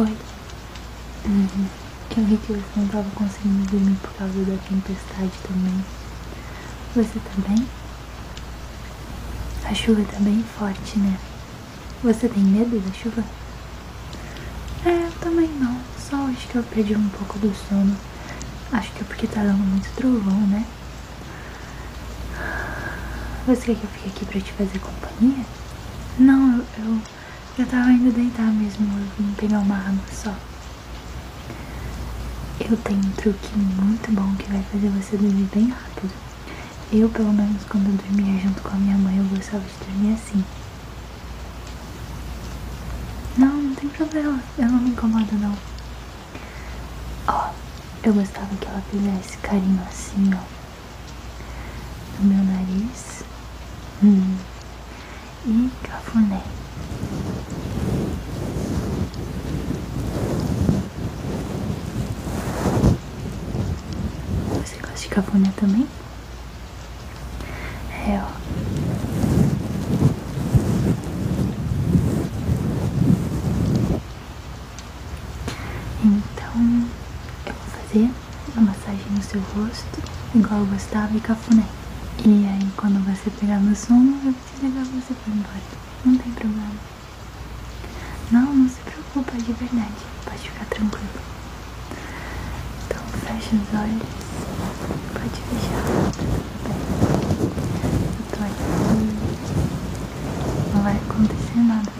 Foi. Uhum. Eu vi que você não estava conseguindo dormir por causa da tempestade também. Você tá bem? A chuva tá bem forte, né? Você tem medo da chuva? É, eu também não. Só acho que eu perdi um pouco do sono. Acho que é porque tá dando muito trovão, né? Você quer que eu fique aqui pra te fazer companhia? Não, eu, eu, eu tava indo deitar mesmo. Eu vim pegar uma água só. Eu tenho um truque muito bom que vai fazer você dormir bem rápido. Eu, pelo menos, quando eu dormia junto com a minha mãe, eu gostava de dormir assim. Não, não tem problema. Eu não me incomodo, não. Ó, eu gostava que ela fizesse carinho assim, ó. No meu nariz. Hum. E cafuné. Você gosta de cafuné também? É, ó. Então, eu vou fazer a massagem no seu rosto, igual eu gostava, e cafuné. E aí, quando você pegar no sono, eu vou te levar você pra embora. Não tem problema. Não, não se preocupa, de verdade. Pode ficar tranquilo. Então, fecha os olhos. Pode fechar. Eu tô aqui. Não vai acontecer nada